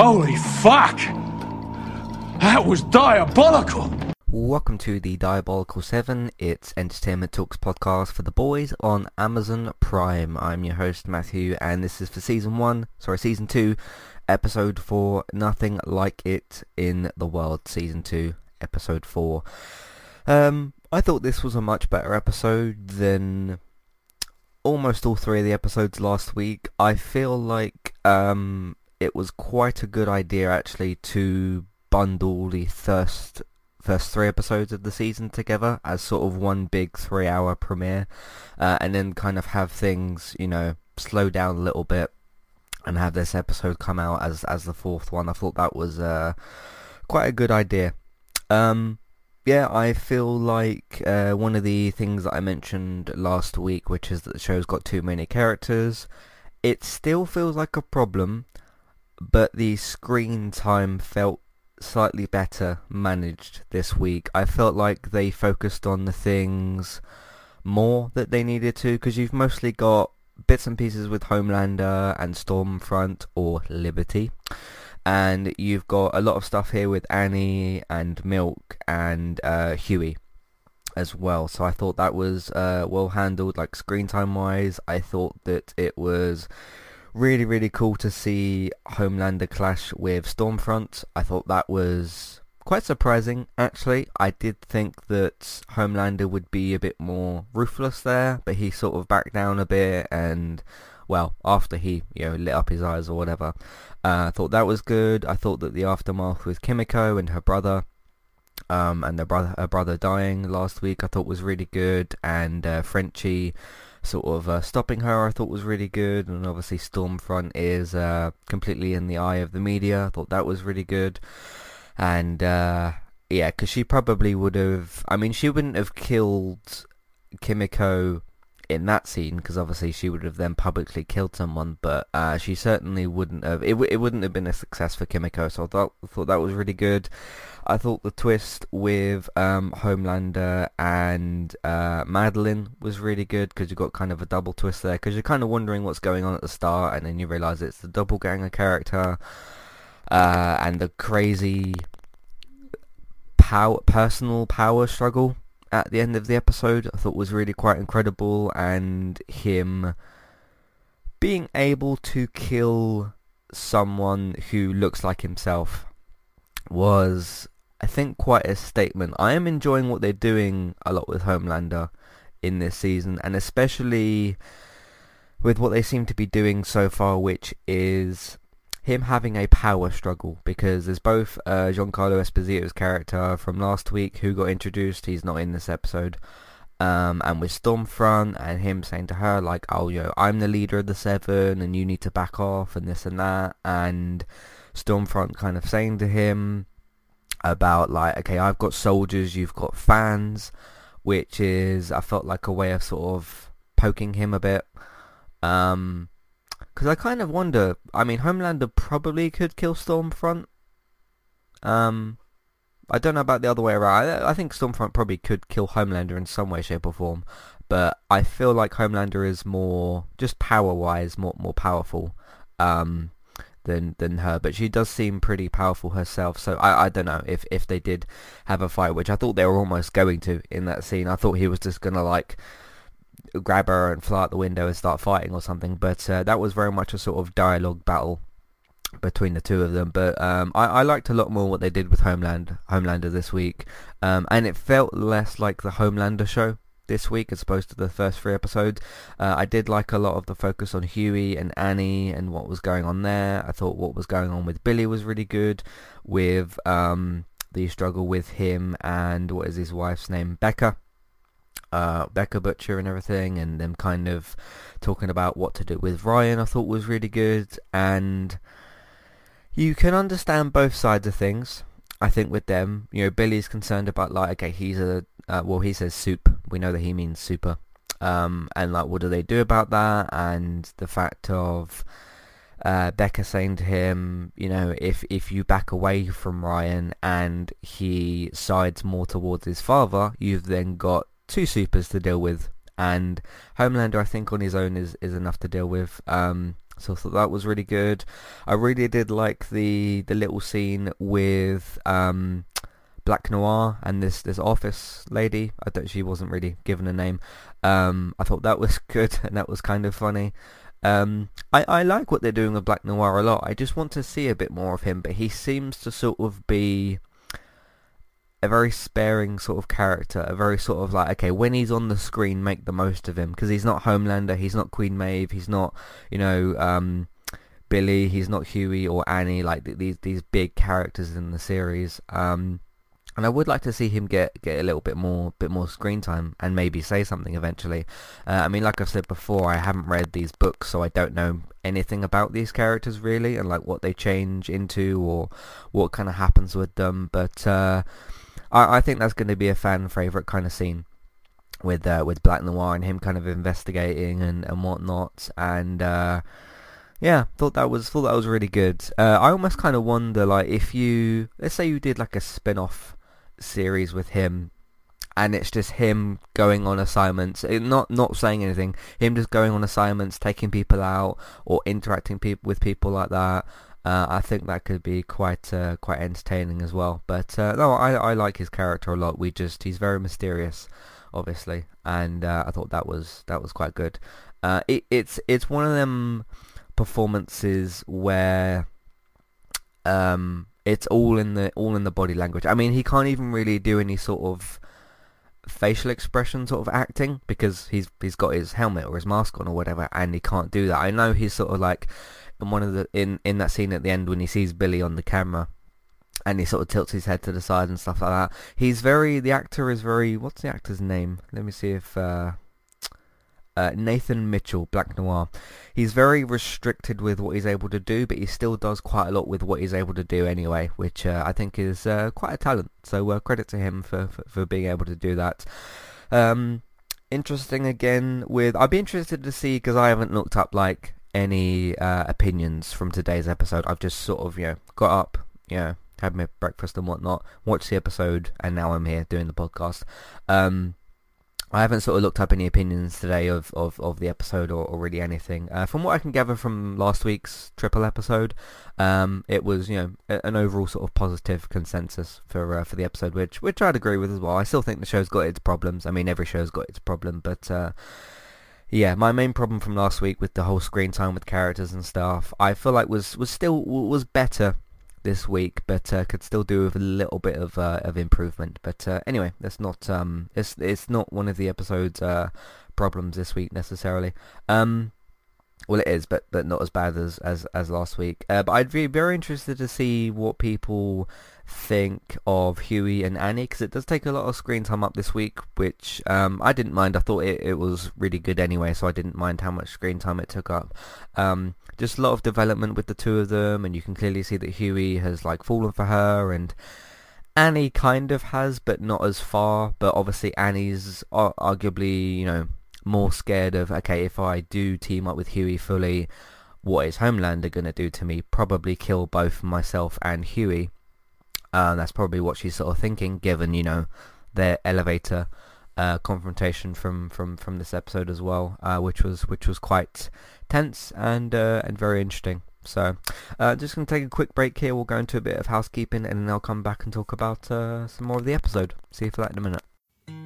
Holy fuck! That was diabolical! Welcome to the Diabolical 7. It's Entertainment Talks podcast for the boys on Amazon Prime. I'm your host Matthew and this is for season 1, sorry season 2, episode 4, Nothing Like It in the World, season 2, episode 4. Um, I thought this was a much better episode than almost all three of the episodes last week. I feel like um, it was quite a good idea actually to bundle the first first three episodes of the season together as sort of one big three hour premiere uh, and then kind of have things you know slow down a little bit and have this episode come out as as the fourth one. I thought that was uh, quite a good idea. Um, yeah i feel like uh, one of the things that i mentioned last week which is that the show's got too many characters it still feels like a problem but the screen time felt slightly better managed this week. I felt like they focused on the things more that they needed to because you've mostly got bits and pieces with Homelander and Stormfront or Liberty. And you've got a lot of stuff here with Annie and Milk and uh, Hughie as well. So I thought that was uh, well handled, like screen time wise. I thought that it was really, really cool to see Homelander clash with Stormfront. I thought that was quite surprising, actually. I did think that Homelander would be a bit more ruthless there, but he sort of backed down a bit and, well, after he, you know, lit up his eyes or whatever. Uh, I thought that was good. I thought that the aftermath with Kimiko and her brother um, and their brother, her brother dying last week, I thought was really good, and uh, Frenchie sort of uh, stopping her I thought was really good. And obviously Stormfront is uh, completely in the eye of the media. I thought that was really good. And uh, yeah because she probably would have I mean she wouldn't have killed Kimiko in that scene because obviously she would have then publicly killed someone but uh, she certainly wouldn't have it, w- it wouldn't have been a success for Kimiko so I thought, thought that was really good. I thought the twist with um, Homelander and uh, Madeline was really good because you got kind of a double twist there because you're kind of wondering what's going on at the start and then you realise it's the double doppelganger character uh, and the crazy power, personal power struggle at the end of the episode I thought was really quite incredible and him being able to kill someone who looks like himself was I think quite a statement. I am enjoying what they're doing a lot with Homelander in this season, and especially with what they seem to be doing so far, which is him having a power struggle because there's both uh, Giancarlo Esposito's character from last week who got introduced. He's not in this episode. Um, and with Stormfront and him saying to her like, "Oh, yo, I'm the leader of the Seven, and you need to back off," and this and that, and Stormfront kind of saying to him, about like, okay, I've got soldiers, you've got fans, which is I felt like a way of sort of poking him a bit. Um, because I kind of wonder. I mean, Homelander probably could kill Stormfront. Um, I don't know about the other way around. I, I think Stormfront probably could kill Homelander in some way, shape, or form. But I feel like Homelander is more, just power-wise, more more powerful. Um, than than her, but she does seem pretty powerful herself. So I, I don't know if if they did have a fight, which I thought they were almost going to in that scene. I thought he was just gonna like grab her and fly out the window and start fighting or something. But uh, that was very much a sort of dialogue battle between the two of them. But um, I, I liked a lot more what they did with Homeland Homelander this week, um, and it felt less like the Homelander show this week as opposed to the first three episodes. Uh, I did like a lot of the focus on Hughie and Annie and what was going on there. I thought what was going on with Billy was really good with um, the struggle with him and what is his wife's name, Becca. Uh, Becca Butcher and everything and them kind of talking about what to do with Ryan I thought was really good and you can understand both sides of things I think with them you know Billy's concerned about like okay he's a uh, well, he says soup. We know that he means super. Um, and like, what do they do about that? And the fact of uh, Becca saying to him, you know, if if you back away from Ryan and he sides more towards his father, you've then got two supers to deal with. And Homelander, I think, on his own is, is enough to deal with. Um, So I thought that was really good. I really did like the the little scene with um, Black Noir and this this office lady. I don't. She wasn't really given a name. Um, I thought that was good and that was kind of funny. Um, I, I like what they're doing with Black Noir a lot. I just want to see a bit more of him, but he seems to sort of be a very sparing sort of character, a very sort of like, okay, when he's on the screen, make the most of him, because he's not Homelander, he's not Queen Maeve, he's not, you know, um, Billy, he's not Hughie or Annie, like these these big characters in the series. Um, and I would like to see him get, get a little bit more bit more screen time and maybe say something eventually. Uh, I mean, like I've said before, I haven't read these books, so I don't know anything about these characters really, and like what they change into or what kind of happens with them. But uh, I, I think that's going to be a fan favorite kind of scene with uh, with Black Noir and him kind of investigating and and whatnot. And uh, yeah, thought that was thought that was really good. Uh, I almost kind of wonder like if you let's say you did like a spin off series with him and it's just him going on assignments, not not saying anything, him just going on assignments, taking people out or interacting pe- with people like that. Uh, I think that could be quite uh, quite entertaining as well. But uh, no, I I like his character a lot. We just he's very mysterious, obviously, and uh, I thought that was that was quite good. Uh, it, it's it's one of them performances where um it's all in the all in the body language. I mean, he can't even really do any sort of facial expression sort of acting because he's he's got his helmet or his mask on or whatever, and he can't do that. I know he's sort of like in one of the in in that scene at the end when he sees Billy on the camera. And he sort of tilts his head to the side and stuff like that. He's very, the actor is very, what's the actor's name? Let me see if, uh, uh, Nathan Mitchell, Black Noir. He's very restricted with what he's able to do, but he still does quite a lot with what he's able to do anyway, which uh, I think is uh, quite a talent. So uh, credit to him for, for, for being able to do that. Um, interesting again with I'd be interested to see because I haven't looked up like any uh, opinions from today's episode. I've just sort of you know got up, you know, had my breakfast and whatnot, watched the episode, and now I'm here doing the podcast. Um, I haven't sort of looked up any opinions today of, of, of the episode or, or really anything. Uh, from what I can gather from last week's triple episode, um, it was you know an overall sort of positive consensus for uh, for the episode, which which I'd agree with as well. I still think the show's got its problems. I mean, every show's got its problem, but uh, yeah, my main problem from last week with the whole screen time with characters and stuff, I feel like was was still was better this week, but uh, could still do with a little bit of uh, of improvement. But uh, anyway, that's not um, it's it's not one of the episode's uh, problems this week necessarily. Um, well, it is, but but not as bad as as, as last week. Uh, but I'd be very interested to see what people think of Hughie and Annie because it does take a lot of screen time up this week, which um, I didn't mind. I thought it, it was really good anyway, so I didn't mind how much screen time it took up. Um, just a lot of development with the two of them, and you can clearly see that Hughie has like fallen for her, and Annie kind of has, but not as far. But obviously Annie's arguably, you know, more scared of okay, if I do team up with Hughie fully, what is Homelander gonna do to me? Probably kill both myself and Hughie. Uh, that's probably what she's sort of thinking, given you know their elevator uh, confrontation from, from, from this episode as well, uh, which was which was quite tense and uh, and very interesting. So, uh, just going to take a quick break here. We'll go into a bit of housekeeping, and then I'll come back and talk about uh, some more of the episode. See you for that in a minute.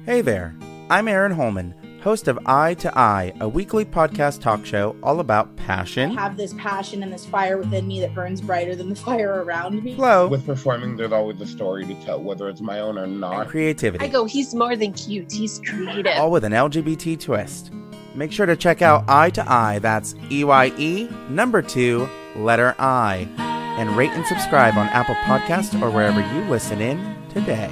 Hey there, I'm Aaron Holman, host of Eye to Eye, a weekly podcast talk show all about passion. I have this passion and this fire within me that burns brighter than the fire around me. Flow. With performing, there's always a story to tell, whether it's my own or not. creativity. I go, he's more than cute, he's creative. All with an LGBT twist. Make sure to check out Eye to Eye, that's E Y E, number two, letter I, and rate and subscribe on Apple Podcasts or wherever you listen in today.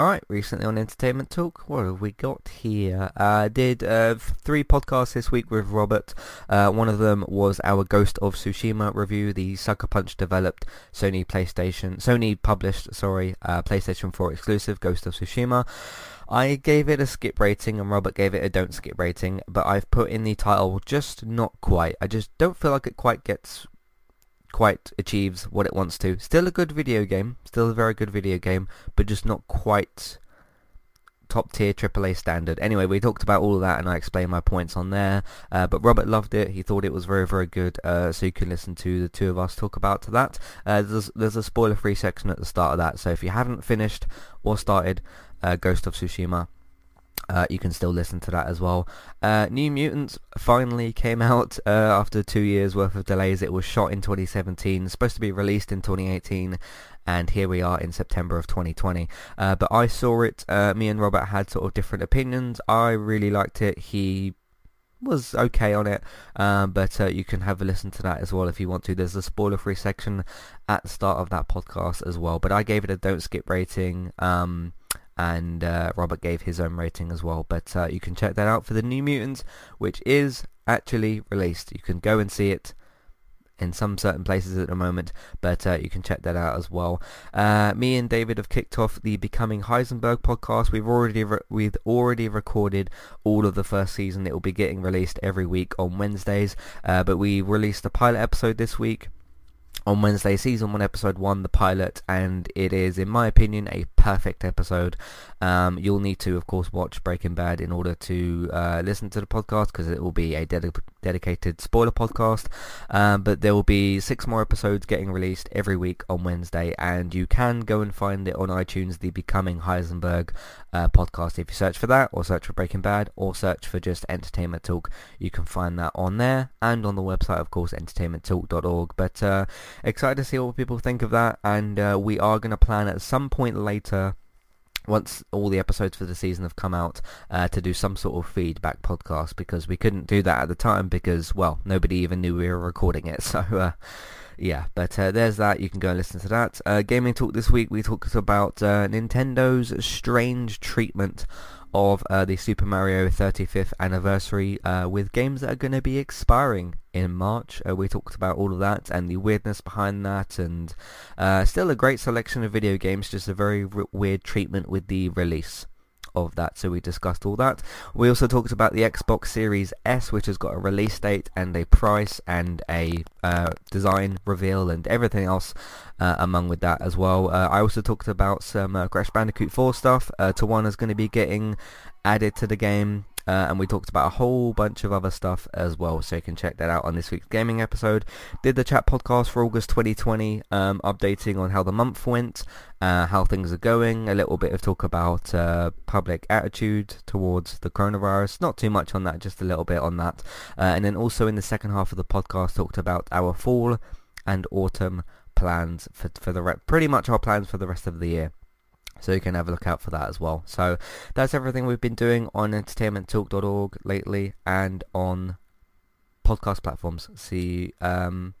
Alright, recently on Entertainment Talk, what have we got here? I uh, did uh, three podcasts this week with Robert. Uh, one of them was our Ghost of Tsushima review, the Sucker Punch developed Sony PlayStation, Sony published, sorry, uh, PlayStation 4 exclusive Ghost of Tsushima. I gave it a skip rating and Robert gave it a don't skip rating, but I've put in the title just not quite. I just don't feel like it quite gets quite achieves what it wants to. Still a good video game, still a very good video game, but just not quite top tier AAA standard. Anyway, we talked about all of that and I explained my points on there. Uh, but Robert loved it. He thought it was very, very good. Uh, so you can listen to the two of us talk about that. Uh, there's, there's a spoiler free section at the start of that. So if you haven't finished or started uh, Ghost of Tsushima, uh, you can still listen to that as well. Uh, New Mutants finally came out uh, after two years worth of delays. It was shot in 2017, supposed to be released in 2018, and here we are in September of 2020. Uh, but I saw it. Uh, me and Robert had sort of different opinions. I really liked it. He was okay on it, um, but uh, you can have a listen to that as well if you want to. There's a spoiler-free section at the start of that podcast as well. But I gave it a don't skip rating. Um, and uh, Robert gave his own rating as well. But uh, you can check that out for the New Mutants, which is actually released. You can go and see it in some certain places at the moment, but uh, you can check that out as well. Uh, me and David have kicked off the Becoming Heisenberg podcast. We've already re- we've already recorded all of the first season. It will be getting released every week on Wednesdays, uh, but we released a pilot episode this week on Wednesday, season one, episode one, the pilot, and it is, in my opinion, a perfect episode. Um, you'll need to, of course, watch Breaking Bad in order to uh, listen to the podcast because it will be a dedicated spoiler podcast. Um, but there will be six more episodes getting released every week on Wednesday, and you can go and find it on iTunes, the Becoming Heisenberg uh, podcast. If you search for that, or search for Breaking Bad, or search for just Entertainment Talk, you can find that on there and on the website, of course, entertainmenttalk.org. But uh, excited to see what people think of that, and uh, we are going to plan at some point later once all the episodes for the season have come out uh, to do some sort of feedback podcast because we couldn't do that at the time because well nobody even knew we were recording it. So uh, yeah but uh, there's that. You can go and listen to that. Uh, gaming talk this week we talked about uh, Nintendo's strange treatment of uh, the Super Mario 35th anniversary uh, with games that are going to be expiring in March. Uh, we talked about all of that and the weirdness behind that and uh, still a great selection of video games, just a very r- weird treatment with the release of that, so we discussed all that. We also talked about the Xbox Series S, which has got a release date and a price and a uh, design reveal and everything else uh, among with that as well. Uh, I also talked about some uh, Crash Bandicoot 4 stuff. Uh, Tawna is going to be getting added to the game uh, and we talked about a whole bunch of other stuff as well, so you can check that out on this week's gaming episode. Did the chat podcast for August 2020, um, updating on how the month went, uh, how things are going, a little bit of talk about uh, public attitude towards the coronavirus. Not too much on that, just a little bit on that. Uh, and then also in the second half of the podcast, talked about our fall and autumn plans for for the re- pretty much our plans for the rest of the year so you can have a look out for that as well. So that's everything we've been doing on entertainmenttalk.org lately and on podcast platforms. See, um,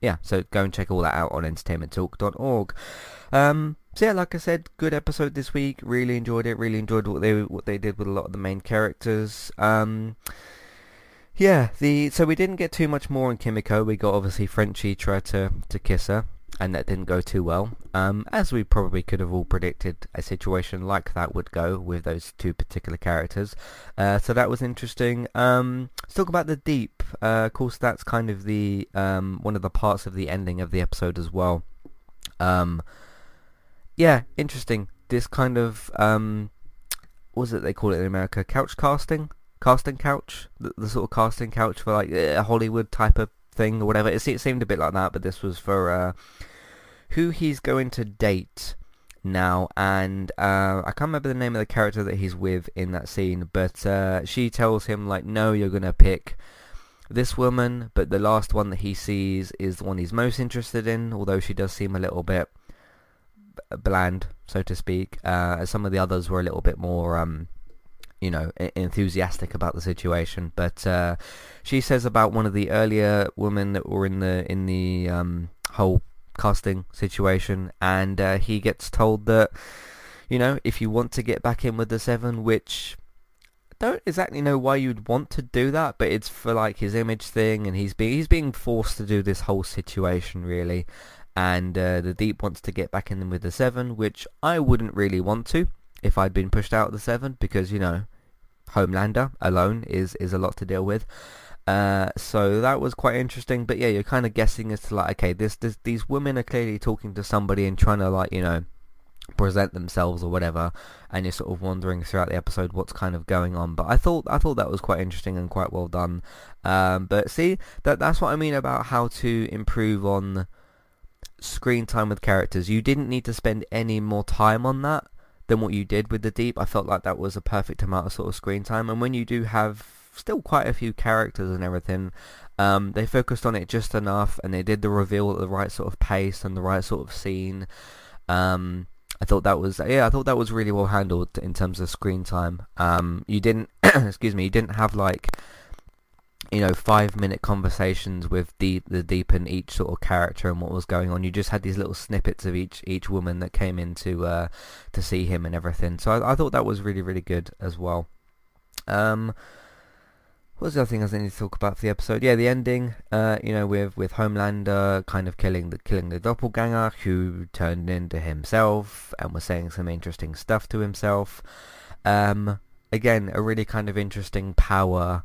yeah, so go and check all that out on entertainmenttalk.org. Um, so yeah, like I said, good episode this week. Really enjoyed it. Really enjoyed what they what they did with a lot of the main characters. Um, yeah, the so we didn't get too much more on Kimiko. We got obviously Frenchie tried to to kiss her, and that didn't go too well. Um, as we probably could have all predicted, a situation like that would go with those two particular characters. Uh, so that was interesting. Um, let's talk about the deep. Uh, of course, that's kind of the um, one of the parts of the ending of the episode as well. Um, yeah, interesting. This kind of um, what was it they call it in America? Couch casting, casting couch, the, the sort of casting couch for like a Hollywood type of thing or whatever. It, it seemed a bit like that, but this was for uh, who he's going to date now, and uh, I can't remember the name of the character that he's with in that scene, but uh, she tells him like, no, you're gonna pick this woman, but the last one that he sees is the one he's most interested in, although she does seem a little bit bland, so to speak. Uh, some of the others were a little bit more, um, you know, enthusiastic about the situation. But uh, she says about one of the earlier women that were in the in the um, whole casting situation, and uh, he gets told that, you know, if you want to get back in with the Seven, which don't exactly know why you'd want to do that, but it's for like his image thing, and he's being he's being forced to do this whole situation really and uh, the Deep wants to get back in with the Seven, which I wouldn't really want to if I'd been pushed out of the Seven, because you know, Homelander alone is is a lot to deal with. Uh, so that was quite interesting, but yeah, you're kind of guessing as to like, okay, this, this these women are clearly talking to somebody and trying to like, you know, present themselves or whatever, and you're sort of wondering throughout the episode what's kind of going on. But I thought I thought that was quite interesting and quite well done. Um, but see, that that's what I mean about how to improve on screen time with characters. You didn't need to spend any more time on that than what you did with the Deep. I felt like that was a perfect amount of sort of screen time. And when you do have still quite a few characters and everything, um, they focused on it just enough and they did the reveal at the right sort of pace and the right sort of scene. Um, I thought that was yeah, I thought that was really well handled in terms of screen time. Um, you didn't excuse me, you didn't have like you know, five minute conversations with the the deep in each sort of character and what was going on. You just had these little snippets of each each woman that came in to uh, to see him and everything. So I, I thought that was really really good as well. Um, what was the other thing I need to talk about for the episode? Yeah, the ending. Uh, you know, with with Homelander kind of killing the killing the doppelganger who turned into himself and was saying some interesting stuff to himself. Um, again, a really kind of interesting power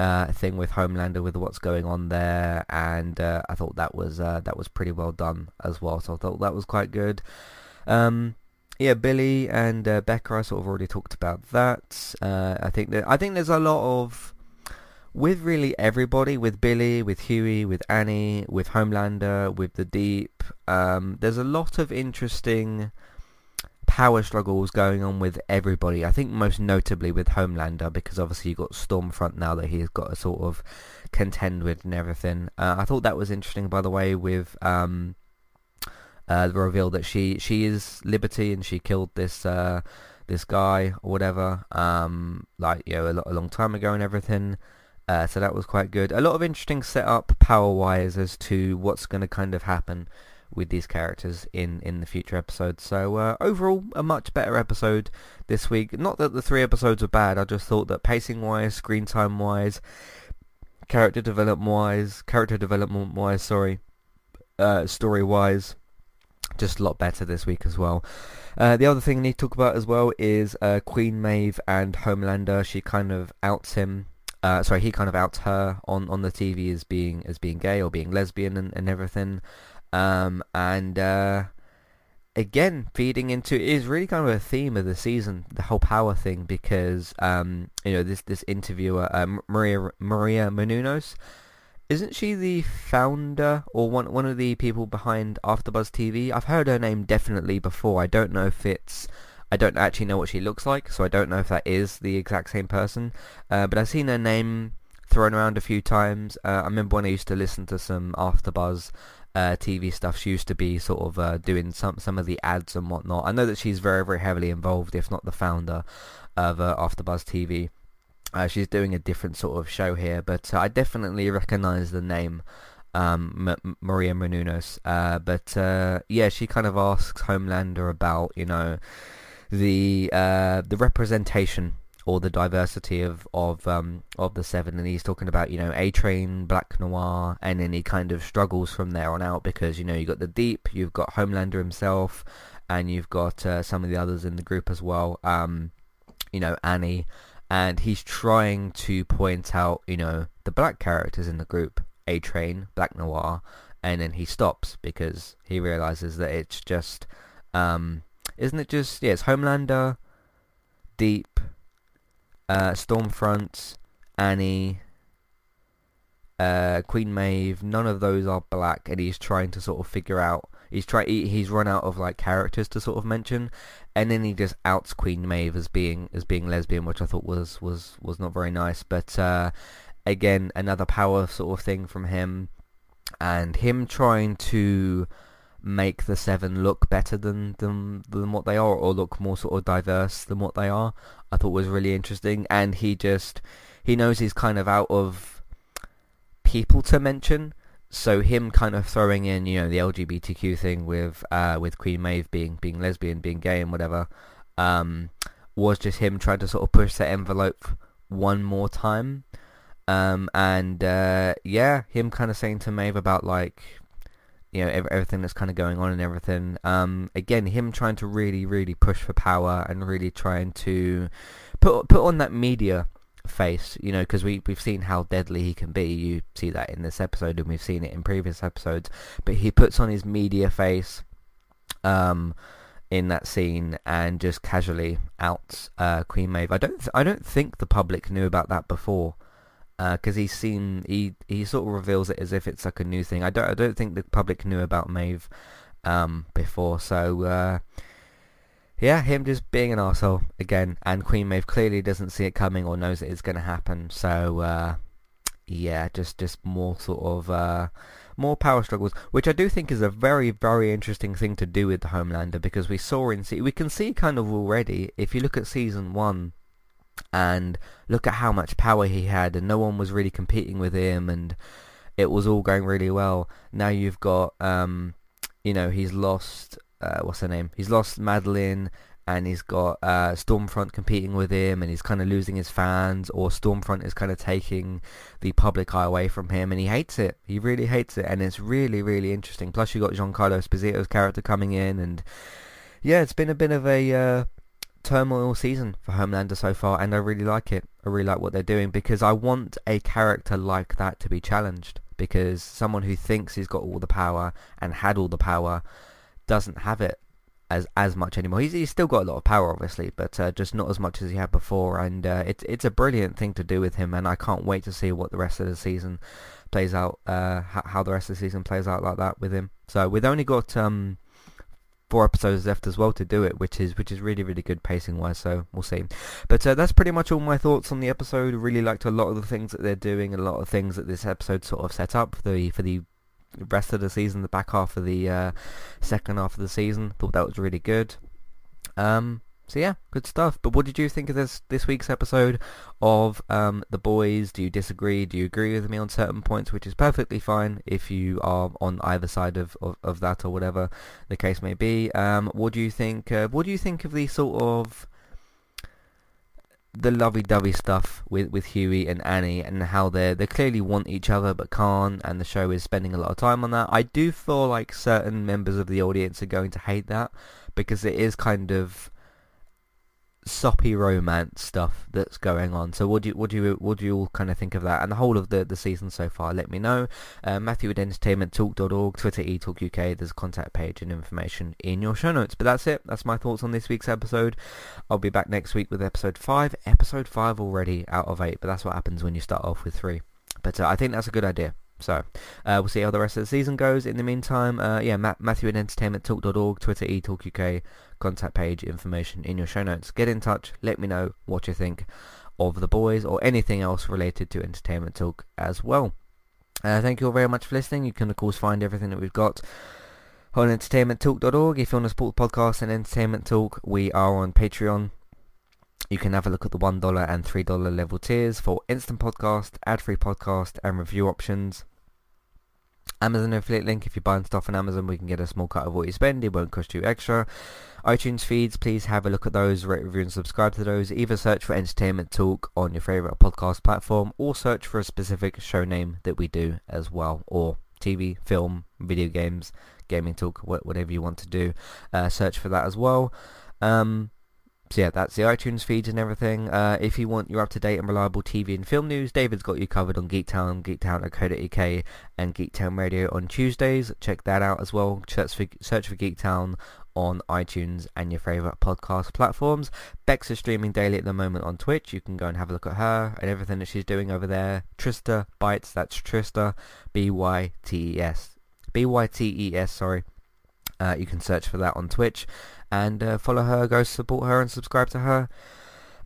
uh, thing with Homelander with what's going on there, and uh, I thought that was uh, that was pretty well done as well. So I thought that was quite good. Um, yeah, Billy and uh, Becca, I sort of already talked about that. Uh, I think that I think there's a lot of with really everybody, with Billy, with Hughie, with Annie, with Homelander, with the Deep. Um, there's a lot of interesting power struggles going on with everybody. I think most notably with Homelander because obviously you've got Stormfront now that he's got to sort of contend with and everything. Uh, I thought that was interesting, by the way, with um, uh, the reveal that she she is Liberty and she killed this uh, this guy or whatever, um, like you know a, a long time ago and everything. Uh, so that was quite good. A lot of interesting setup power-wise as to what's going to kind of happen with these characters in, in the future episodes. So uh, overall, a much better episode this week. Not that the three episodes were bad, I just thought that pacing-wise, screen time-wise, character development-wise, character development-wise, sorry, uh, story-wise, just a lot better this week as well. Uh, the other thing I need to talk about as well is uh, Queen Maeve and Homelander. She kind of outs him. Uh, sorry, he kind of outs her on, on the TV as being as being gay or being lesbian and, and everything. Um, and uh, again, feeding into is really kind of a theme of the season, the whole power thing, because um, you know this this interviewer uh, Maria Maria Menounos, isn't she the founder or one one of the people behind AfterBuzz TV? I've heard her name definitely before. I don't know if it's I don't actually know what she looks like, so I don't know if that is the exact same person. Uh, but I've seen her name thrown around a few times. Uh, I remember when I used to listen to some AfterBuzz uh, TV stuff. She used to be sort of uh, doing some some of the ads and whatnot. I know that she's very very heavily involved, if not the founder of uh, AfterBuzz TV. Uh, she's doing a different sort of show here, but uh, I definitely recognise the name um, M- Maria Menounos. Uh, but uh, yeah, she kind of asks Homelander about you know the the representation or the diversity of of um, of the seven, and he's talking about you know A Train, Black Noir, and then he kind of struggles from there on out because you know you got the Deep, you've got Homelander himself, and you've got uh, some of the others in the group as well. Um, you know Annie and he's trying to point out, you know, the black characters in the group, A Train, Black Noir, and then he stops because he realizes that it's just, um, isn't it just, yeah, it's Homelander, Deep, uh, Stormfront, Annie, uh, Queen Maeve, none of those are black, and he's trying to sort of figure out, he's try, he, he's run out of like characters to sort of mention, and then he just outs Queen Maeve as being as being lesbian, which I thought was was was not very nice. But uh, again, another power sort of thing from him, and him trying to make the Seven look better than than than what they are, or look more sort of diverse than what they are. I thought was really interesting, and he just he knows he's kind of out of people to mention so him kind of throwing in, you know, the LGBTQ thing with uh, with Queen Maeve being being lesbian, being gay, and whatever, um, was just him trying to sort of push the envelope one more time. Um, and uh, yeah, him kind of saying to Maeve about like, you know, everything that's kind of going on and everything. Um, again, him trying to really, really push for power and really trying to put put on that media face, you know, because we, we've seen how deadly he can be. You see that in this episode and we've seen it in previous episodes. But he puts on his media face um, in that scene and just casually outs uh, Queen Maeve. I don't th- I don't think the public knew about that before. Because uh, he's seen, he he sort of reveals it as if it's like a new thing. I don't I don't think the public knew about Maeve um, before. So uh, yeah, him just being an asshole again, and Queen Maeve clearly doesn't see it coming or knows it's going to happen. So uh, yeah, just just more sort of uh, more power struggles, which I do think is a very very interesting thing to do with the Homelander because we saw in we can see kind of already if you look at season one and look at how much power he had and no one was really competing with him and it was all going really well. Now you've got um, you know he's lost uh, what's her name? He's lost Madeline, and he's got uh, Stormfront competing with him, and he's kind of losing his fans, or Stormfront is kind of taking the public eye away from him, and he hates it. He really hates it, and it's really, really interesting. Plus, you got Giancarlo Esposito's character coming in, and yeah, it's been a bit of a uh, turmoil season for Homelander so far, and I really like it. I really like what they're doing because I want a character like that to be challenged. Because someone who thinks he's got all the power and had all the power doesn't have it as as much anymore. He's, he's still got a lot of power, obviously, but uh, just not as much as he had before. And uh, it's it's a brilliant thing to do with him, and I can't wait to see what the rest of the season plays out. Uh, how, how the rest of the season plays out like that with him. So we've only got um, four episodes left as well to do it, which is which is really really good pacing wise. So we'll see. But uh, that's pretty much all my thoughts on the episode. Really liked a lot of the things that they're doing, a lot of things that this episode sort of set up for the for the rest of the season, the back half of the uh, second half of the season. Thought that was really good. Um, so yeah, good stuff. But what did you think of this this week's episode of um, The Boys? Do you disagree? Do you agree with me on certain points? Which is perfectly fine if you are on either side of, of, of that or whatever the case may be. Um, what do you think? Uh, what do you think of the sort of the lovey-dovey stuff with with Hughie and Annie and how they they clearly want each other but can't and the show is spending a lot of time on that. I do feel like certain members of the audience are going to hate that because it is kind of soppy romance stuff that's going on. So what do you what do you what do you all kind of think of that and the whole of the the season so far? Let me know. Uh, Matthew at entertainmenttalk.org, Twitter eTalk UK. There's a contact page and information in your show notes. But that's it. That's my thoughts on this week's episode. I'll be back next week with episode five. Episode five already out of eight. But that's what happens when you start off with three. But uh, I think that's a good idea. So uh, we'll see how the rest of the season goes. In the meantime, uh, yeah, Ma- Matthew at entertainmenttalk.org, Twitter eTalk UK, contact page information in your show notes. Get in touch. Let me know what you think of the boys or anything else related to entertainment talk as well. Uh, thank you all very much for listening. You can of course find everything that we've got on entertainmenttalk.org. If you want to support the podcast and entertainment talk, we are on Patreon You can have a look at the $1 and $3 level tiers for instant podcast, ad-free podcast, and review options. Amazon affiliate link. If you're buying stuff on Amazon, we can get a small cut of what you spend. It won't cost you extra. iTunes feeds, please have a look at those, rate, review, and subscribe to those. Either search for Entertainment Talk on your favorite podcast platform, or search for a specific show name that we do as well, or TV, film, video games, gaming talk, whatever you want to do. Uh, search for that as well. Um, so yeah, that's the iTunes feeds and everything. Uh, if you want your up-to-date and reliable TV and film news, David's got you covered on Geektown, geektown.co.uk and Geektown Radio on Tuesdays. Check that out as well. Search for, search for Geektown on iTunes and your favourite podcast platforms. Bex is streaming daily at the moment on Twitch. You can go and have a look at her and everything that she's doing over there. Trista Bytes, that's Trista, B-Y-T-E-S. B-Y-T-E-S, sorry. Uh, you can search for that on Twitch and uh, follow her, go support her and subscribe to her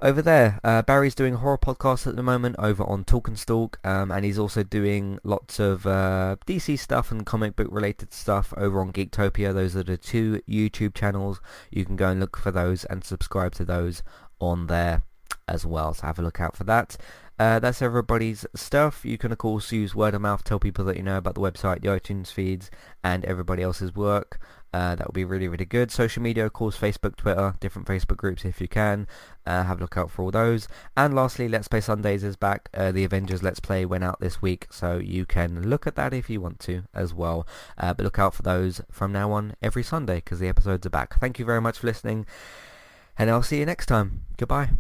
over there. Uh, Barry's doing horror podcast at the moment over on Talk and Stalk, um, and he's also doing lots of uh, DC stuff and comic book related stuff over on Geektopia. Those are the two YouTube channels. You can go and look for those and subscribe to those on there as well. So have a look out for that. Uh, that's everybody's stuff. You can of course use word of mouth, tell people that you know about the website, the iTunes feeds, and everybody else's work. Uh, that would be really, really good. Social media, of course, Facebook, Twitter, different Facebook groups if you can. Uh, have a look out for all those. And lastly, Let's Play Sundays is back. Uh, the Avengers Let's Play went out this week, so you can look at that if you want to as well. Uh, but look out for those from now on every Sunday because the episodes are back. Thank you very much for listening, and I'll see you next time. Goodbye.